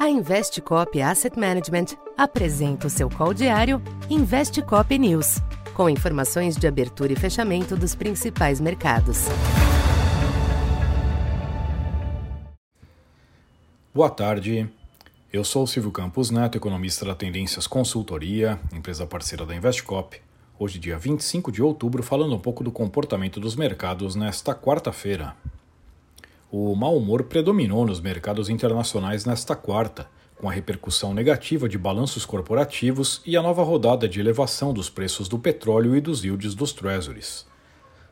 A Investcop Asset Management apresenta o seu call diário Investcop News, com informações de abertura e fechamento dos principais mercados. Boa tarde. Eu sou Silvio Campos Neto, economista da Tendências Consultoria, empresa parceira da Investcop. Hoje, dia 25 de outubro, falando um pouco do comportamento dos mercados nesta quarta-feira. O mau humor predominou nos mercados internacionais nesta quarta, com a repercussão negativa de balanços corporativos e a nova rodada de elevação dos preços do petróleo e dos yields dos treasuries.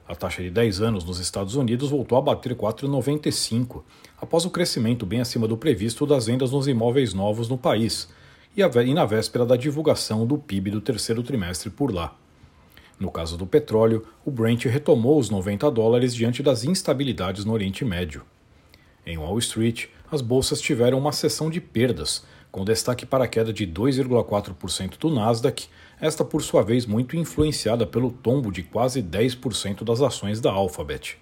A taxa de 10 anos nos Estados Unidos voltou a bater 4,95, após o crescimento bem acima do previsto das vendas nos imóveis novos no país e na véspera da divulgação do PIB do terceiro trimestre por lá. No caso do petróleo, o Brent retomou os 90 dólares diante das instabilidades no Oriente Médio. Em Wall Street, as bolsas tiveram uma sessão de perdas, com destaque para a queda de 2,4% do Nasdaq, esta por sua vez muito influenciada pelo tombo de quase 10% das ações da Alphabet.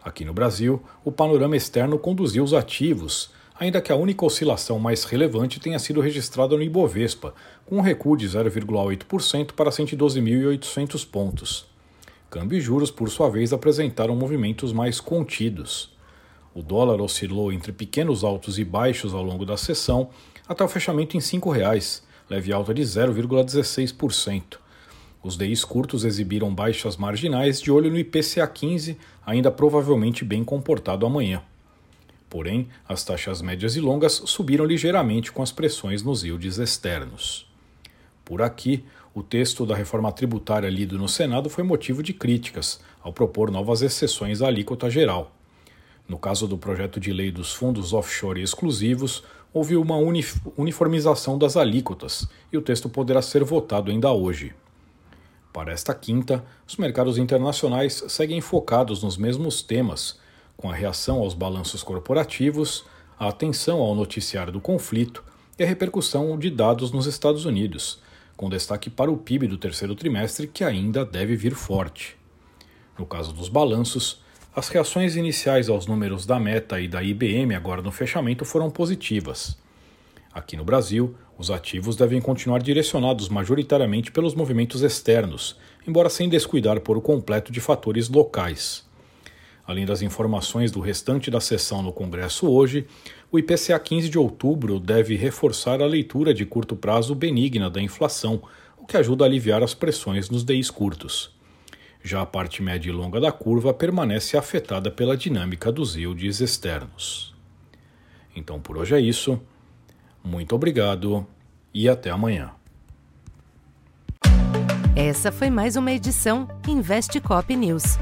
Aqui no Brasil, o panorama externo conduziu os ativos, ainda que a única oscilação mais relevante tenha sido registrada no Ibovespa, com um recuo de 0,8% para 112.800 pontos. Câmbio e juros, por sua vez, apresentaram movimentos mais contidos. O dólar oscilou entre pequenos altos e baixos ao longo da sessão, até o fechamento em R$ 5,00, leve alta de 0,16%. Os DIs curtos exibiram baixas marginais de olho no IPCA 15, ainda provavelmente bem comportado amanhã. Porém, as taxas médias e longas subiram ligeiramente com as pressões nos yields externos. Por aqui, o texto da reforma tributária lido no Senado foi motivo de críticas, ao propor novas exceções à alíquota geral. No caso do projeto de lei dos fundos offshore exclusivos, houve uma uniformização das alíquotas e o texto poderá ser votado ainda hoje. Para esta quinta, os mercados internacionais seguem focados nos mesmos temas, com a reação aos balanços corporativos, a atenção ao noticiário do conflito e a repercussão de dados nos Estados Unidos, com destaque para o PIB do terceiro trimestre que ainda deve vir forte. No caso dos balanços, as reações iniciais aos números da Meta e da IBM agora no fechamento foram positivas. Aqui no Brasil, os ativos devem continuar direcionados majoritariamente pelos movimentos externos, embora sem descuidar por completo de fatores locais. Além das informações do restante da sessão no Congresso hoje, o IPCA 15 de outubro deve reforçar a leitura de curto prazo benigna da inflação, o que ajuda a aliviar as pressões nos DIs curtos. Já a parte média e longa da curva permanece afetada pela dinâmica dos yields externos. Então por hoje é isso. Muito obrigado e até amanhã. Essa foi mais uma edição Investe Cop News.